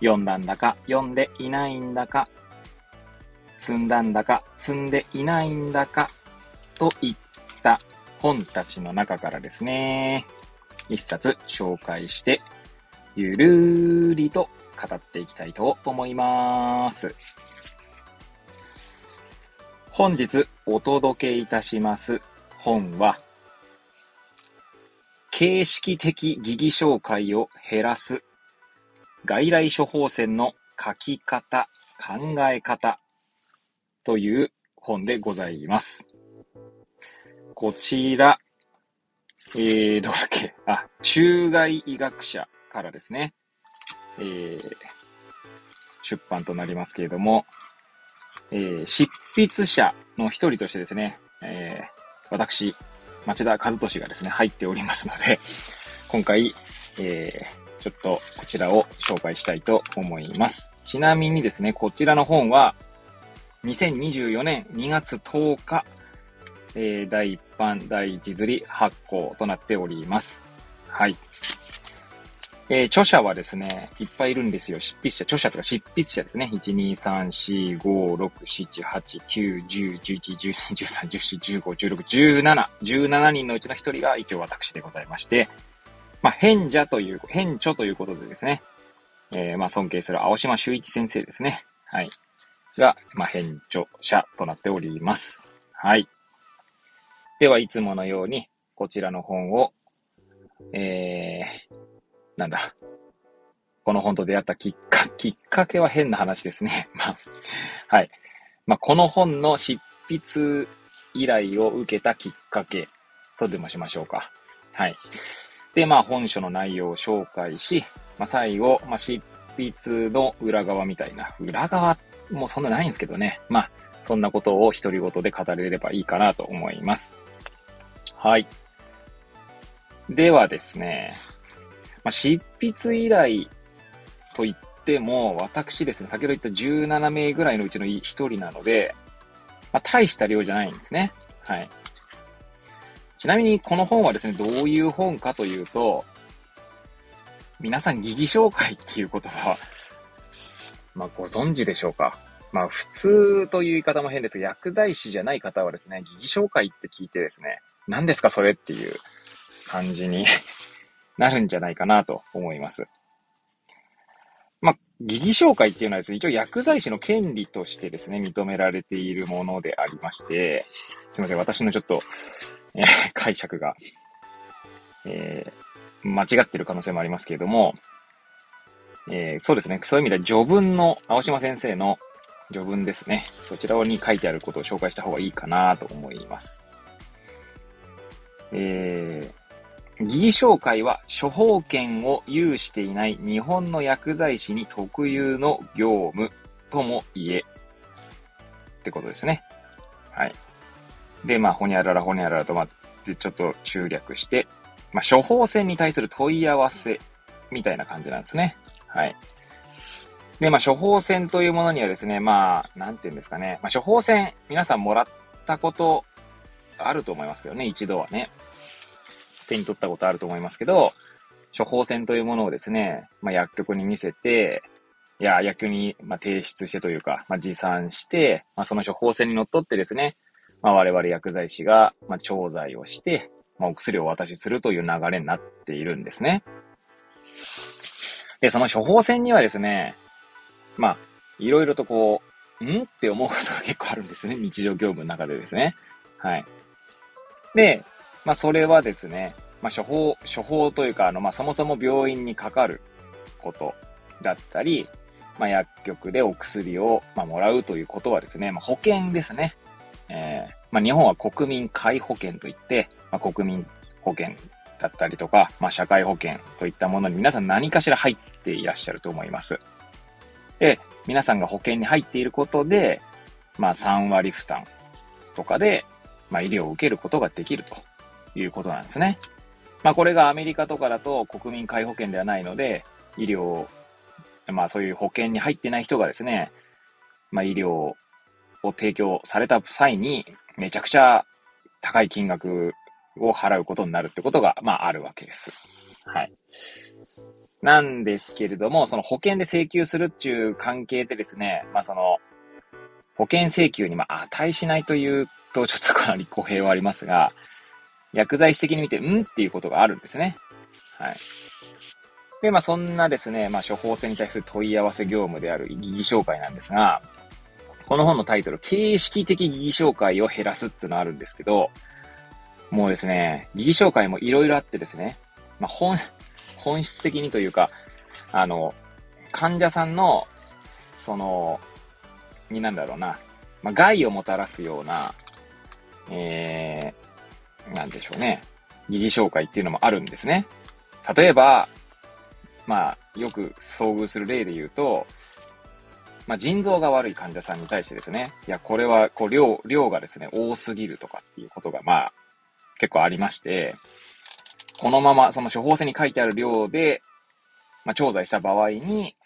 読んだんだか読んでいないんだか、積んだんだか積んでいないんだか、といった本たちの中からですね、一冊紹介して、ゆるりと語っていきたいと思います。本日お届けいたします本は、形式的疑義紹介を減らす外来処方箋の書き方、考え方という本でございます。こちら、えー、どうだっけ？あ、中外医学者からですね、えー、出版となりますけれども、えー、執筆者の一人としてですね、えー、私、町田和俊がですね、入っておりますので、今回、えー、ちょっとこちらを紹介したいと思います。ちなみにですね、こちらの本は、2024年2月10日、えー、第一版第一釣り発行となっております。はい。えー、著者はですね、いっぱいいるんですよ。執筆者、著者とか執筆者ですね。1、2、3、4、5、6、7、8、9、10、11、12、13、14、15、16、17、17人のうちの1人が一応私でございまして、まあ、変者という、変著ということでですね、えー、まあ、尊敬する青島修一先生ですね。はい。が、まあ、変著者となっております。はい。では、いつものように、こちらの本を、えー、なんだ。この本と出会ったきっか、きっかけは変な話ですね。まあ、はい。まあ、この本の執筆依頼を受けたきっかけとでもしましょうか。はい。で、まあ、本書の内容を紹介し、まあ、最後、まあ、執筆の裏側みたいな、裏側もそんなないんですけどね。まあ、そんなことを独り言で語れればいいかなと思います。はい。ではですね、まあ、執筆依頼と言っても、私ですね、先ほど言った17名ぐらいのうちの1人なので、まあ、大した量じゃないんですね。はい。ちなみにこの本はですね、どういう本かというと、皆さん疑義紹介っていう言葉、まあご存知でしょうか？まあ普通という言い方も変ですが、薬剤師じゃない方はですね、疑義紹介って聞いてですね、何ですかそれっていう感じに なるんじゃないかなと思います。まあ、疑義紹介っていうのはですね、一応薬剤師の権利としてですね、認められているものでありまして、すいません、私のちょっと、えー、解釈が、えー、間違ってる可能性もありますけれども、えー、そうですね、そういう意味では序文の、青島先生の序文ですね。そちらに書いてあることを紹介した方がいいかなと思います。えー、疑義紹介は処方権を有していない日本の薬剤師に特有の業務とも言え、ってことですね。はい。で、まあ、ほにゃららほにゃららと待ってちょっと中略して、まあ、処方箋に対する問い合わせみたいな感じなんですね。はい。で、まあ、処方箋というものにはですね、まあ、なんていうんですかね。まあ、処方箋、皆さんもらったことあると思いますけどね、一度はね。手に取ったことあると思いますけど、処方箋というものをですね、まあ、薬局に見せて、いや、薬局に、ま提出してというか、まあ、持参して、まあ、その処方箋にのっとってですね、まあ、我々薬剤師が、ま調剤をして、まあ、お薬をお渡しするという流れになっているんですね。で、その処方箋にはですね、まあ、いろいろとこう、ん？って思うことが結構あるんですね。日常業務の中でですね。はい。で、まあ、それはですね、まあ、処方、処方というか、あの、まあ、そもそも病院にかかることだったり、まあ、薬局でお薬を、まあ、もらうということはですね、まあ、保険ですね。まあ、日本は国民皆保険といって、まあ、国民保険だったりとか、まあ、社会保険といったものに皆さん何かしら入っていらっしゃると思います。で、皆さんが保険に入っていることで、まあ3割負担とかで、まあ医療を受けることができるということなんですね。まあこれがアメリカとかだと国民皆保険ではないので、医療、まあそういう保険に入ってない人がですね、まあ医療を提供された際に、めちゃくちゃ高い金額を払うことになるってことが、まああるわけです。はい。なんですけれども、その保険で請求するっていう関係でですね、まあその、保険請求にま値しないというと、ちょっとかなり語弊はありますが、薬剤師的に見て、うんっていうことがあるんですね。はい。で、まあそんなですね、まあ処方箋に対する問い合わせ業務である疑義紹介なんですが、この本のタイトル、形式的疑義紹介を減らすっていうのあるんですけど、もうですね、疑義紹介もいろいろあってですね、まあ本、本質的にというか、あの、患者さんの、その、になんだろうな、まあ、害をもたらすような、えー、なんでしょうね、疑似紹介っていうのもあるんですね。例えば、まあ、よく遭遇する例で言うと、まあ、腎臓が悪い患者さんに対してですね、いや、これは、こう、量、量がですね、多すぎるとかっていうことが、まあ、結構ありまして、このまま、その処方箋に書いてある量で、まあ、調剤した場合に、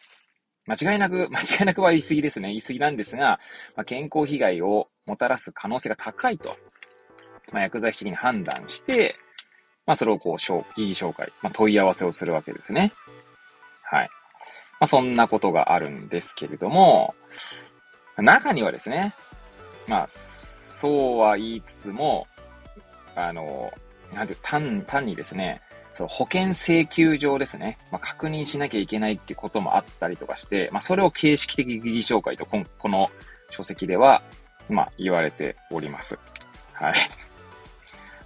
間違いなく、間違いなくは言い過ぎですね。言い過ぎなんですが、まあ、健康被害をもたらす可能性が高いと、まあ、薬剤師的に判断して、まあ、それをこう、疑義紹介、まあ、問い合わせをするわけですね。はい。まあ、そんなことがあるんですけれども、中にはですね、まあ、そうは言いつつも、あの、なんて、単、単にですね、その保険請求上ですね、まあ、確認しなきゃいけないってこともあったりとかして、まあ、それを形式的疑義紹介とこ、この書籍では、まあ、言われております。はい。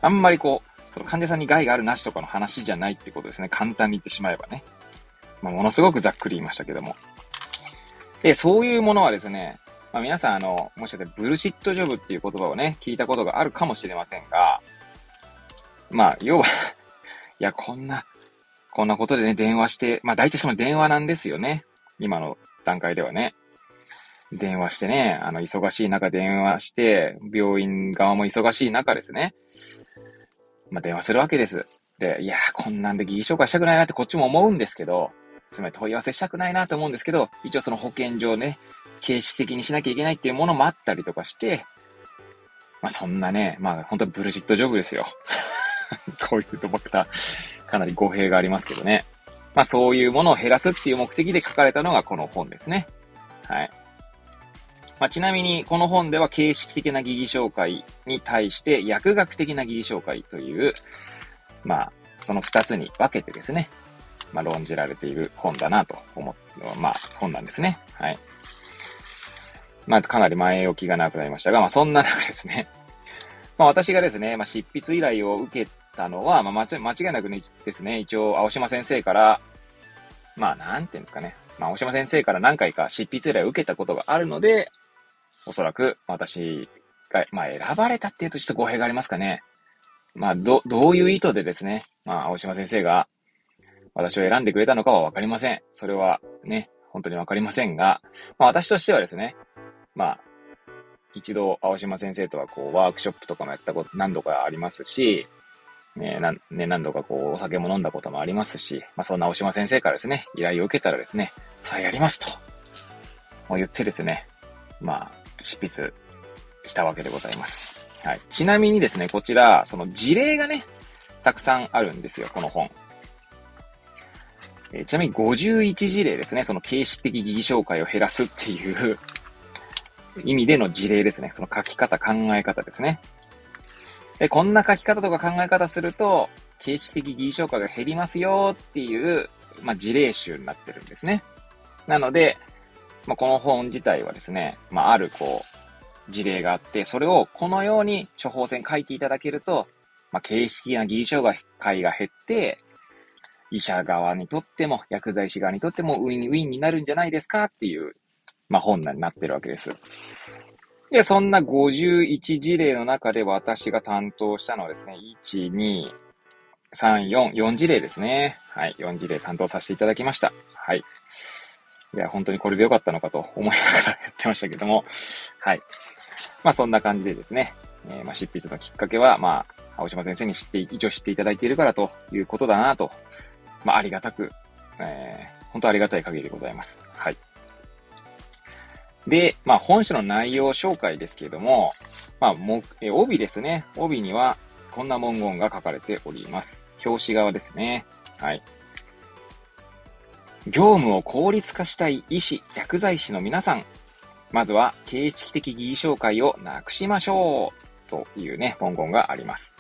あんまりこう、その患者さんに害があるなしとかの話じゃないってことですね。簡単に言ってしまえばね。まあ、ものすごくざっくり言いましたけども。で、そういうものはですね、まあ、皆さん、あの、もしかしてブルシットジョブっていう言葉をね、聞いたことがあるかもしれませんが、まあ、要は いや、こんな、こんなことでね、電話して、まあ、大体しかも電話なんですよね。今の段階ではね。電話してね、あの、忙しい中電話して、病院側も忙しい中ですね。まあ、電話するわけです。で、いやこんなんで疑義紹介したくないなってこっちも思うんですけど、つまり問い合わせしたくないなと思うんですけど、一応その保険上ね、形式的にしなきゃいけないっていうものもあったりとかして、まあそんなね、まあ本当ブルジットジョブですよ。こういうと僕たかなり語弊がありますけどね。まあそういうものを減らすっていう目的で書かれたのがこの本ですね。はい。まあ、ちなみにこの本では形式的な疑義紹介に対して薬学的な疑義紹介という、まあその二つに分けてですね、まあ論じられている本だなと思う、まあ本なんですね。はい。まあかなり前置きがなくなりましたが、まあそんな中ですね、まあ私がですね、まあ執筆依頼を受けたのは、まあ間違いなくねですね、一応青島先生から、まあなんていうんですかね、まあ青島先生から何回か執筆依頼を受けたことがあるので、おそらく私が、まあ選ばれたっていうとちょっと語弊がありますかね。まあど、どういう意図でですね、まあ青島先生が私を選んでくれたのかはわかりません。それはね、本当にわかりませんが、まあ私としてはですね、まあ一度、青島先生とはこう、ワークショップとかもやったこと何度かありますし、ね、なね、何度かこう、お酒も飲んだこともありますし、まあ、そんな青島先生からですね、依頼を受けたらですね、さあやりますと、もう言ってですね、まあ、執筆したわけでございます。はい。ちなみにですね、こちら、その事例がね、たくさんあるんですよ、この本。えー、ちなみに51事例ですね、その形式的疑義紹介を減らすっていう意味での事例ですね。その書き方、考え方ですね。で、こんな書き方とか考え方すると、形式的疑義紹介が減りますよっていう、まあ、事例集になってるんですね。なので、まあ、この本自体はですね、まあ、あるこう、事例があって、それをこのように処方箋書いていただけると、まあ、形式な疑義紹介が減って、医者側にとっても、薬剤師側にとってもウィンウィンになるんじゃないですかっていうまあ、本になってるわけです。で、そんな51事例の中で私が担当したのはですね、1、2、3、4、4事例ですね。はい、4事例担当させていただきました。はい。いや、本当にこれでよかったのかと思いながらやってましたけども、はい。まあそんな感じでですね、えー、まあ執筆のきっかけは、まあ、青島先生に知って、一応知っていただいているからということだなと、まあありがたく、えー、本当ありがたい限りでございます。はい。で、まあ本書の内容紹介ですけれども、まあ、も、え帯ですね。帯にはこんな文言が書かれております。表紙側ですね。はい。業務を効率化したい医師、薬剤師の皆さん、まずは形式的疑義紹介をなくしましょうというね、文言があります。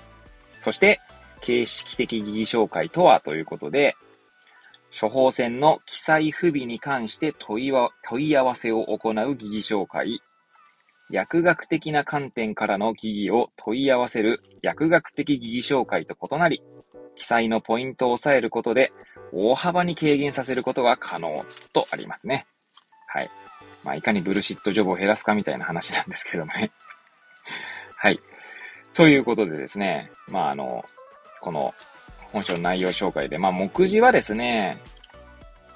そして、形式的疑義紹介とはということで、処方箋の記載不備に関して問い問い合わせを行う疑義紹介、薬学的な観点からの疑義を問い合わせる薬学的疑義紹介と異なり、記載のポイントを押さえることで、大幅に軽減させることが可能とありますね。はい。まあ、いかにブルシットジョブを減らすかみたいな話なんですけどもね。はい。ということでですね、まあ、あの、この本書の内容紹介で、まあ、目次はですね、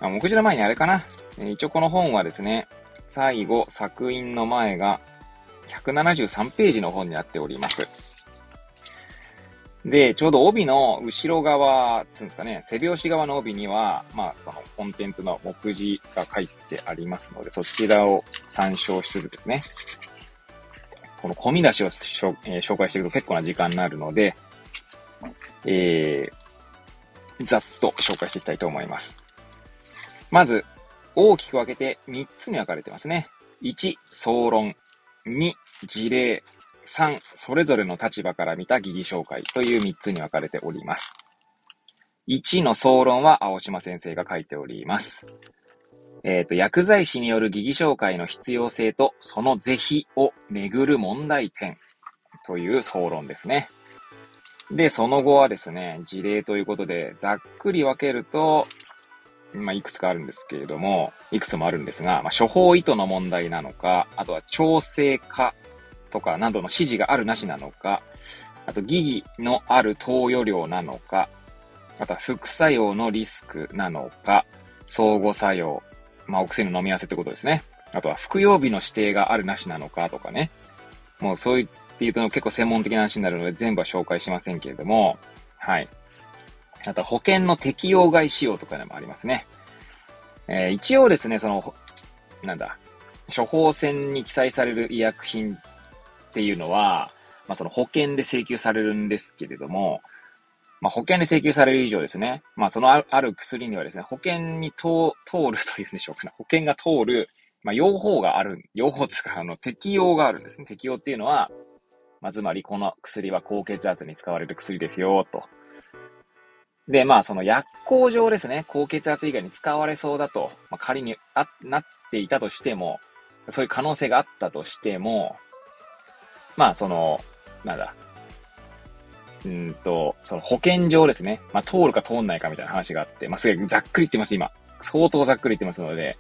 まあ、目次の前にあれかな。一応この本はですね、最後、作品の前が173ページの本になっております。で、ちょうど帯の後ろ側、つうんですかね、背拍子側の帯には、まあ、そのコンテンツの目次が書いてありますので、そちらを参照しつつですね、この込み出しを、えー、紹介していくと結構な時間になるので、えー、ざっと紹介していきたいと思います。まず、大きく分けて3つに分かれてますね。1、総論。2、事例。3、それぞれの立場から見た疑義紹介という3つに分かれております。1の総論は青島先生が書いております。えっ、ー、と、薬剤師による疑義紹介の必要性とその是非をめぐる問題点という総論ですね。で、その後はですね、事例ということで、ざっくり分けると、まあ、いくつかあるんですけれども、いくつもあるんですが、まあ、処方意図の問題なのか、あとは調整化とかなどの指示があるなしなのか、あと疑義のある投与量なのか、あとは副作用のリスクなのか、相互作用、まあ、お薬の飲み合わせってことですね。あとは服用日の指定があるなしなのかとかね。もうそう言っって言うと結構専門的な話になるので全部は紹介しませんけれども、はい。あと保険の適用外使用とかでもありますね。えー、一応ですね、その、なんだ、処方箋に記載される医薬品っていうのは、まあ、その保険で請求されるんですけれども、まあ、保険で請求される以上ですね、まあ、そのある薬にはですね、保険に通通るというんでしょうかね、保険が通る、まあ、用法がある、用法ですか、あの、適用があるんですね。適用っていうのは、まあ、つまりこの薬は高血圧に使われる薬ですよ、と。で、まあ、その薬効上ですね、高血圧以外に使われそうだと、まあ、仮にあなっていたとしても、そういう可能性があったとしても、まあ、その、なんだ、うんと、その保険上ですね、まあ、通るか通んないかみたいな話があって、まあ、すげえざっくり言ってます、今。相当ざっくり言ってますので、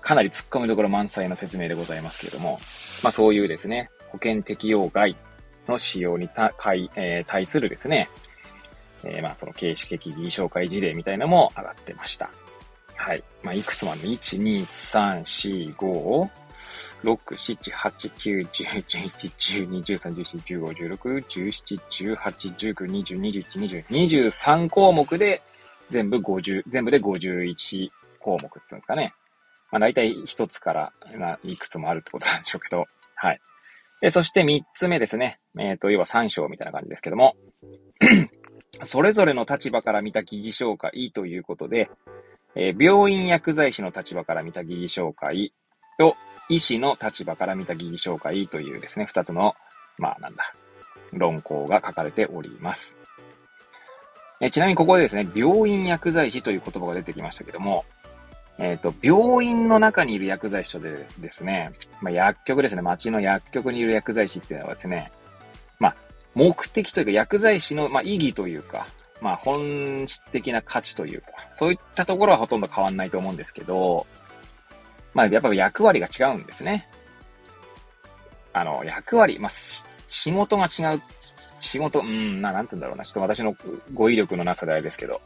かなり突っ込みどころ満載の説明でございますけれども、まあ、そういうですね、保険適用外の使用にた、えー、対するですね、えー、まあその形式的義紹介事例みたいなのも上がってました。はい。まあいくつもあるの ?1、2、3、4、5、6、7、8、9、10、11、12、13、14、15、16、17、18、19、20、21、20、23項目で全部50、全部で51項目っていうんですかね。まあ大体一つからいくつもあるってことなんでしょうけど、はい。で、そして三つ目ですね。えっ、ー、と、要は三章みたいな感じですけども、それぞれの立場から見た疑義紹介ということで、えー、病院薬剤師の立場から見た疑義紹介と、医師の立場から見た疑義紹介というですね、二つの、まあなんだ、論考が書かれております。えー、ちなみにここでですね、病院薬剤師という言葉が出てきましたけども、えっ、ー、と、病院の中にいる薬剤師とでですね、まあ、薬局ですね、町の薬局にいる薬剤師っていうのはですね、まあ、目的というか薬剤師の、まあ、意義というか、まあ、本質的な価値というか、そういったところはほとんど変わんないと思うんですけど、まあ、やっぱ役割が違うんですね。あの、役割、まあ、仕事が違う。仕事、うん、な、なんつうんだろうな。ちょっと私の語彙力のなさであれですけど。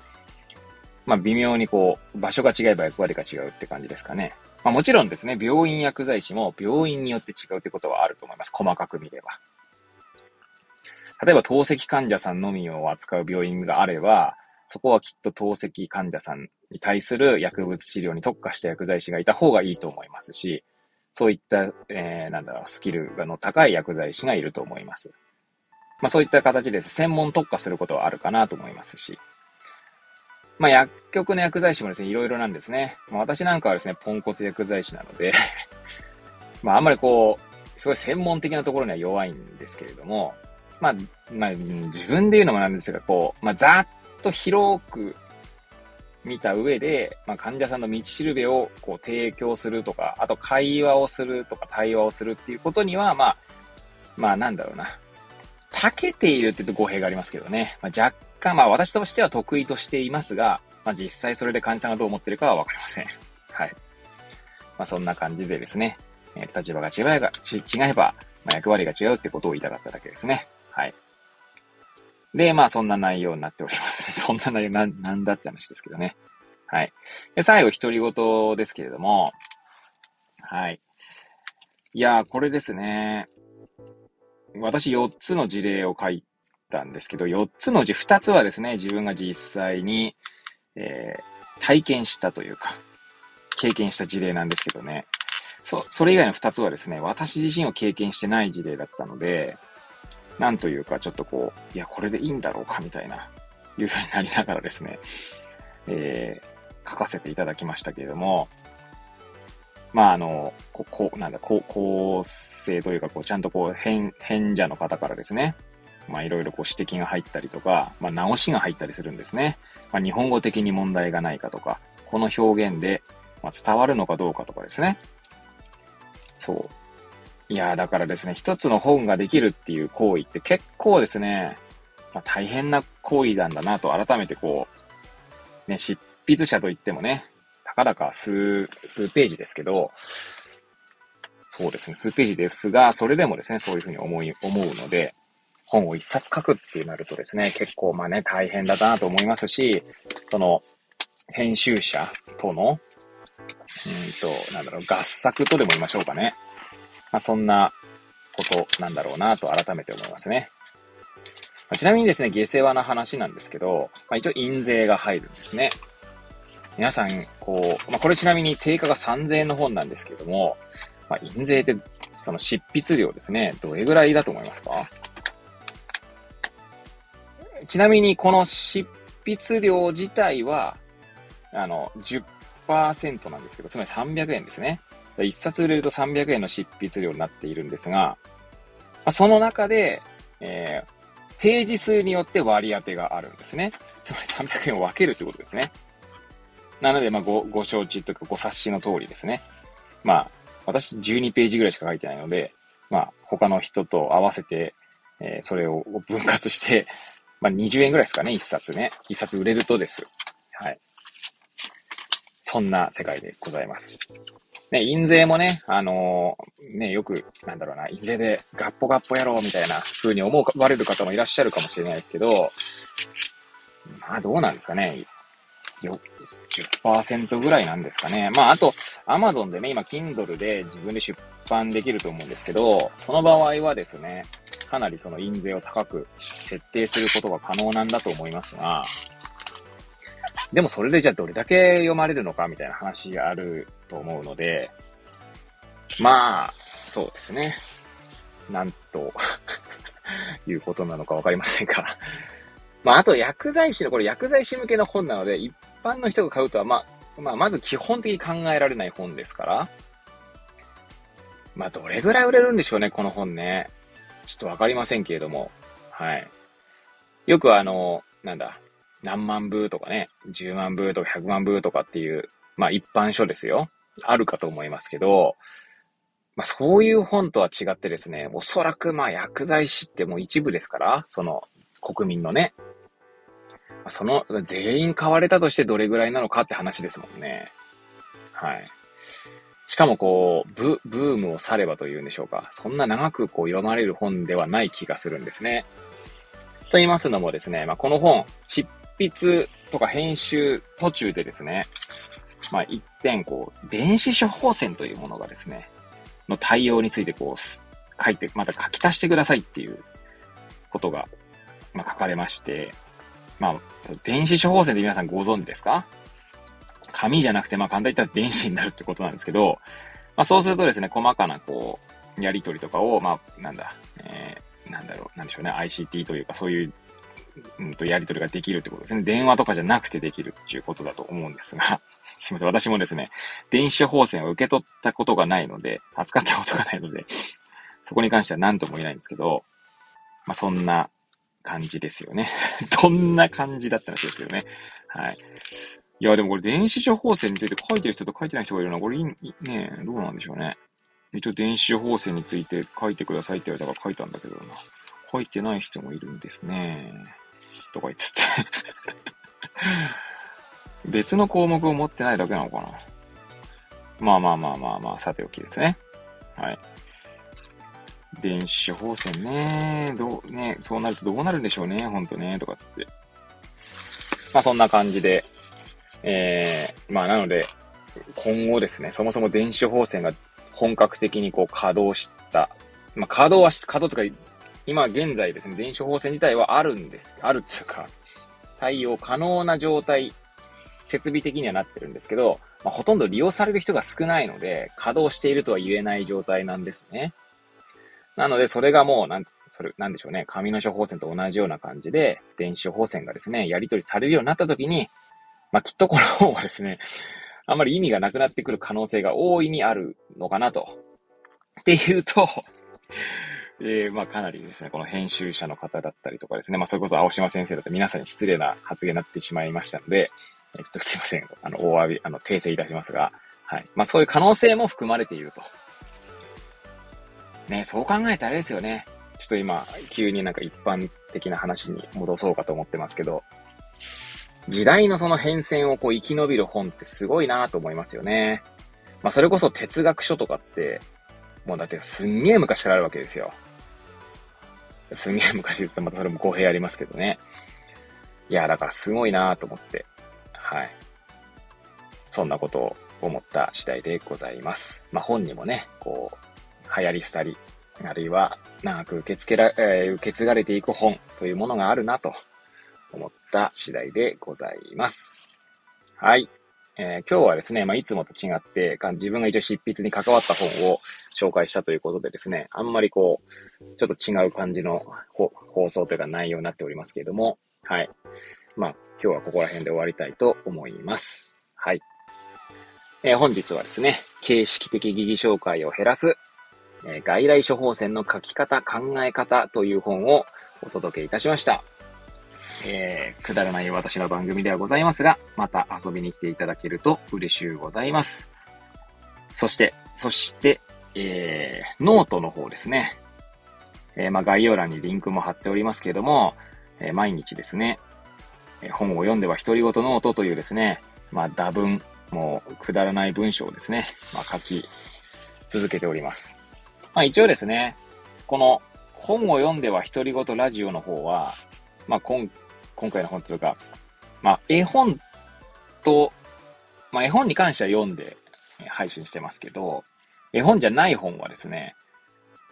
まあ、微妙にこう、場所が違えば役割が違うって感じですかね。まあ、もちろんですね、病院薬剤師も病院によって違うってことはあると思います。細かく見れば。例えば、透析患者さんのみを扱う病院があれば、そこはきっと透析患者さんに対する薬物治療に特化した薬剤師がいた方がいいと思いますし、そういった、えー、なんだろう、スキルの高い薬剤師がいると思います。まあそういった形です専門特化することはあるかなと思いますし。まあ薬局の薬剤師もですね、いろいろなんですね。まあ私なんかはですね、ポンコツ薬剤師なので まああんまりこう、すごい専門的なところには弱いんですけれども、まあ、まあ自分で言うのもなんですが、こう、まあざっと広く見た上で、まあ、患者さんの道しるべをこう提供するとか、あと会話をするとか対話をするっていうことには、まあ、まあなんだろうな。長けているって言うと語弊がありますけどね。まあ、若干、まあ私としては得意としていますが、まあ実際それで患者さんがどう思ってるかはわかりません。はい。まあそんな感じでですね、えー、立場が違えば、違えば、まあ、役割が違うってことを言いたかっただけですね。はい。で、まあそんな内容になっております。そんな内容な、なんだって話ですけどね。はい。で、最後、独り言ですけれども、はい。いやー、これですね。私4つの事例を書いたんですけど、4つのうち2つはですね、自分が実際に、えー、体験したというか、経験した事例なんですけどね。そ、それ以外の2つはですね、私自身を経験してない事例だったので、なんというか、ちょっとこう、いや、これでいいんだろうか、みたいな、いうふうになりながらですね、えー、書かせていただきましたけれども、まあ、あの、こ、こ、なんだ、こう、構成というか、こう、ちゃんとこう、変、変者の方からですね、まあ、いろいろこう指摘が入ったりとか、まあ、直しが入ったりするんですね。まあ、日本語的に問題がないかとか、この表現で、まあ、伝わるのかどうかとかですね。そう。いやだからですね、一つの本ができるっていう行為って結構ですね、まあ、大変な行為なんだなと改めてこう、ね、執筆者といってもね、たかだか数、数ページですけど、そうですね、数ページですが、それでもですね、そういうふうに思い、思うので、本を一冊書くってなるとですね、結構まあね、大変だなと思いますし、その、編集者との、うんと、なんだろう、合作とでも言いましょうかね。まあ、そんなことなんだろうなと改めて思いますね。まあ、ちなみにですね、下世話な話なんですけど、まあ、一応印税が入るんですね。皆さん、こう、まあ、これちなみに定価が3000円の本なんですけども、まあ、印税って、その執筆料ですね、どれぐらいだと思いますか？ちなみに、この執筆料自体は、あの、10%なんですけど、つまり300円ですね。1冊売れると300円の執筆料になっているんですが、その中で、えー、ページ数によって割り当てがあるんですね。つまり300円を分けるということですね。なので、まあ、ご、ご承知というか、ご察しの通りですね。まあ、私12ページぐらいしか書いてないので、まあ、他の人と合わせて、えー、それを分割して、まあ、20円ぐらいですかね、1冊ね。1冊売れるとです。はい。そんな世界でございます。ね、印税もね、あのー、ね、よく、なんだろうな、印税でガッポガッポやろうみたいな風に思われる方もいらっしゃるかもしれないですけど、まあどうなんですかね。よ、10%ぐらいなんですかね。まああと、アマゾンでね、今、Kindle で自分で出版できると思うんですけど、その場合はですね、かなりその印税を高く設定することが可能なんだと思いますが、でもそれでじゃあどれだけ読まれるのかみたいな話があると思うので、まあ、そうですね。なんと いうことなのかわかりませんがまあ、あと薬剤師の、これ薬剤師向けの本なので、一般の人が買うとは、まあ、まあ、まず基本的に考えられない本ですから、まあ、どれぐらい売れるんでしょうね、この本ね。ちょっとわかりませんけれども。はい。よくあの、なんだ、何万部とかね、10万部とか100万部とかっていう、まあ一般書ですよ。あるかと思いますけど、まあそういう本とは違ってですね、おそらくまあ薬剤師ってもう一部ですから、その国民のね、その全員買われたとしてどれぐらいなのかって話ですもんね。はい。しかもこう、ブ、ブームを去ればというんでしょうか。そんな長くこう読まれる本ではない気がするんですね。と言いますのもですね、まあ、この本、執筆とか編集途中でですね、まあ、一点、こう、電子処方箋というものがですね、の対応についてこう、書いて、また書き足してくださいっていうことが、まあ、書かれまして、まあ、電子処方箋って皆さんご存知ですか？紙じゃなくて、まあ、簡単に言ったら電子になるってことなんですけど、まあ、そうするとですね、細かな、こう、やりとりとかを、まあ、なんだ、えー、なんだろう、なんでしょうね、ICT というか、そういううんと、やり取りができるってことですね。電話とかじゃなくてできるっていうことだと思うんですが、すいません。私もですね、電子処方箋を受け取ったことがないので、扱ったことがないので、そこに関しては何とも言えないんですけど、まあ、そんな感じですよね。どんな感じだったんですけどね。はい。いや、でもこれ電子処方箋について書いてる人と書いてない人がいるな。これいい、ねどうなんでしょうね。一応電子処方箋について書いてくださいって言われたから書いたんだけどな。書いてない人もいるんですね。とか言って 別の項目を持ってないだけなのかな。まあまあまあまあまあ、さておきですね。はい。電子処方箋ね。どう、ね、そうなるとどうなるんでしょうね。ほんとね。とかつって。まあそんな感じで。えー、まあなので、今後ですね、そもそも電子処方箋が本格的にこう稼働した。まあ稼働はし、稼働とか今現在ですね、電子処方箋自体はあるんです。あるっていうか、対応可能な状態、設備的にはなってるんですけど、まあ、ほとんど利用される人が少ないので、稼働しているとは言えない状態なんですね。なので、それがもう、なん、それ、なんでしょうね。紙の処方箋と同じような感じで、電子処方箋がですね、やり取りされるようになった時に、まあ、きっとこの本はですね、あんまり意味がなくなってくる可能性が大いにあるのかなと。っていうと、えー、まあかなりですね、この編集者の方だったりとかですね、まあそれこそ青島先生だって皆さんに失礼な発言になってしまいましたので、ちょっとすいません、あの、大詫び、あの、訂正いたしますが、はい。まあそういう可能性も含まれていると。ね、そう考えたらあれですよね。ちょっと今、急になんか一般的な話に戻そうかと思ってますけど、時代のその変遷をこう生き延びる本ってすごいなと思いますよね。まあそれこそ哲学書とかって、もうだってすんげえ昔からあるわけですよ。すんげえ昔言ってまたそれも公平ありますけどね。いや、だからすごいなと思って、はい。そんなことを思った次第でございます。まあ、本にもね、こう、流行り廃り、あるいは長く受け付けら、えー、受け継がれていく本というものがあるなと思った次第でございます。はい。えー、今日はですね、まあ、いつもと違って、自分が一応執筆に関わった本を紹介したということでですね、あんまりこう、ちょっと違う感じの放送というか内容になっておりますけれども、はい。まあ、今日はここら辺で終わりたいと思います。はい。えー、本日はですね、形式的疑義紹介を減らす、えー、外来処方箋の書き方、考え方という本をお届けいたしました。えー、くだらない私の番組ではございますが、また遊びに来ていただけると嬉しゅうございます。そして、そして、えー、ノートの方ですね。えー、まあ、概要欄にリンクも貼っておりますけども、えー、毎日ですね、え本を読んでは独り言ノートというですね、まあ、駄文、もう、くだらない文章をですね、まあ、書き続けております。まあ、一応ですね、この本を読んでは独り言ラジオの方は、まあ、今今回の本というか、まあ、絵本と、まあ、絵本に関しては読んで配信してますけど、絵本じゃない本はですね、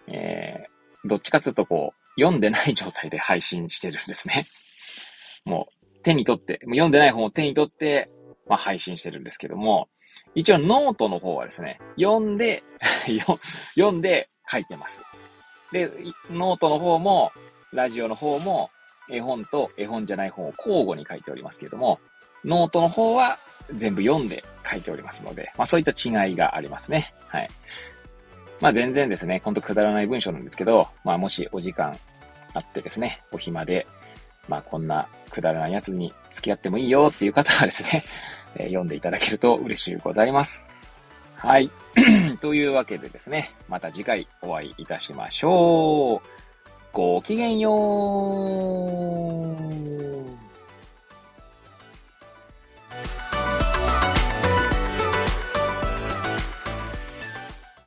えー、どっちかというとこう、読んでない状態で配信してるんですね。もう、手に取って、もう読んでない本を手に取って、まあ、配信してるんですけども、一応ノートの方はですね、読んで 読んで書いてます。で、ノートの方も、ラジオの方も、絵本と絵本じゃない本を交互に書いておりますけれども、ノートの方は全部読んで書いておりますので、まあそういった違いがありますね。はい。まあ全然ですね、ほんとくだらない文章なんですけど、まあもしお時間あってですね、お暇で、まあこんなくだらないやつに付き合ってもいいよっていう方はですね、えー、読んでいただけると嬉しいございます。はい。というわけでですね、また次回お会いいたしましょう。ごきげんよう。